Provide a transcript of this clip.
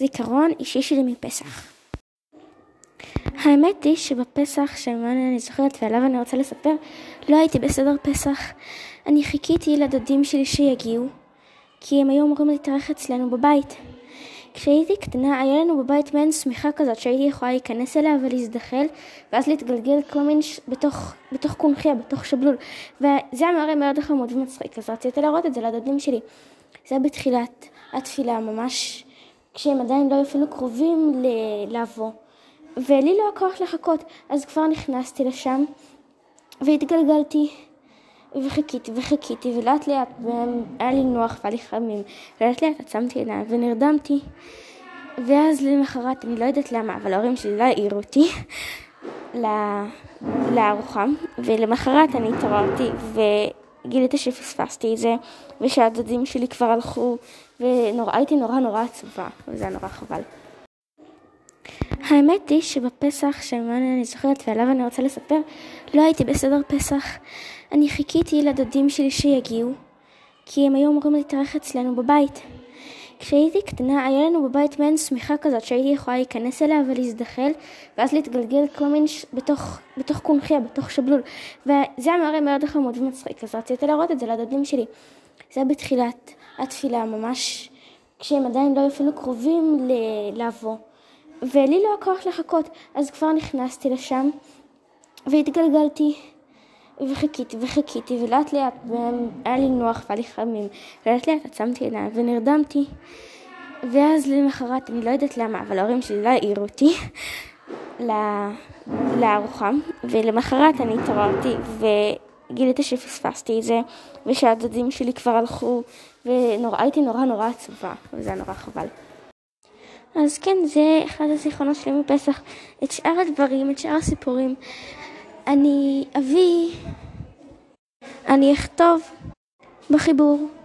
זיכרון אישי שלי מפסח. האמת היא שבפסח שממנו אני זוכרת ועליו אני רוצה לספר, לא הייתי בסדר פסח. אני חיכיתי לדודים שלי שיגיעו, כי הם היו אמורים להתארח אצלנו בבית. כשהייתי קטנה היה לנו בבית מעין שמיכה כזאת שהייתי יכולה להיכנס אליה ולהזדחל ואז להתגלגל כל מיני ש... בתוך, בתוך קונכיה, בתוך שבלול וזה היה מראה מאוד חמוד ומצחיק אז רציתי להראות את זה לדודים שלי. זה היה בתחילת התפילה ממש כשהם עדיין לא אפילו קרובים לבוא. ולי לא היה כוח לחכות אז כבר נכנסתי לשם והתגלגלתי וחיכיתי וחיכיתי ולאט לאט היה לי נוח והיה לי חמים. ולאט לאט עצמתי עיניים ונרדמתי. ואז למחרת אני לא יודעת למה אבל ההורים שלי לא העירו אותי לארוחה. ולמחרת אני התעוררתי וגיליתי שפספסתי את זה ושהדודים שלי כבר הלכו והייתי נורא נורא עצובה וזה היה נורא חבל האמת היא שבפסח שממנו אני זוכרת ועליו אני רוצה לספר, לא הייתי בסדר פסח. אני חיכיתי לדודים שלי שיגיעו, כי הם היו אמורים להתארח אצלנו בבית. כשהייתי קטנה היה לנו בבית מעין שמיכה כזאת שהייתי יכולה להיכנס אליה ולהזדחל ואז להתגלגל כל מיני ש... בתוך, בתוך קונכיה, בתוך שבלול. וזה היה מראה מאוד חמוד ומצחיק אז רציתי להראות את זה לדודים שלי. זה היה בתחילת התפילה ממש כשהם עדיין לא אפילו קרובים ל... לבוא. ולי לא היה כוח לחכות, אז כבר נכנסתי לשם והתגלגלתי וחיכיתי וחיכיתי ולאט לאט היה לי נוח והיה לי חמים ולאט לאט עצמתי עיניים ונרדמתי. ואז למחרת אני לא יודעת למה אבל ההורים שלי לא העירו אותי לארוחה. ולמחרת אני התעוררתי וגיליתי שפספסתי את זה ושהדודים שלי כבר הלכו והייתי נורא נורא עצובה וזה היה נורא חבל. אז כן, זה אחד הזיכרונות שלי מפסח. את שאר הדברים, את שאר הסיפורים, אני אביא, אני אכתוב בחיבור.